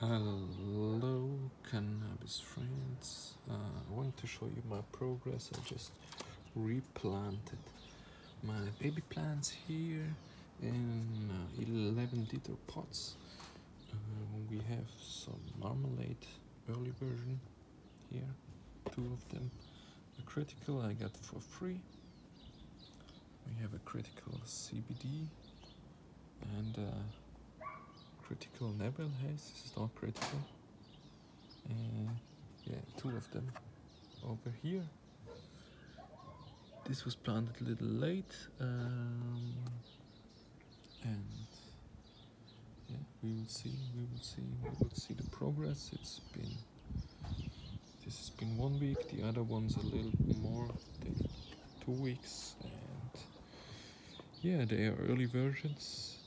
Hello, cannabis friends. Uh, I want to show you my progress. I just replanted my baby plants here in uh, 11 liter pots. Uh, we have some Marmalate early version here, two of them. A critical I got for free. We have a critical CBD and uh, critical Neville Haze. This is not critical. Yeah, two of them over here. This was planted a little late, um, and yeah, we will see. We will see. We will see the progress. It's been this has been one week. The other one's a little more than two weeks, and yeah, they are early versions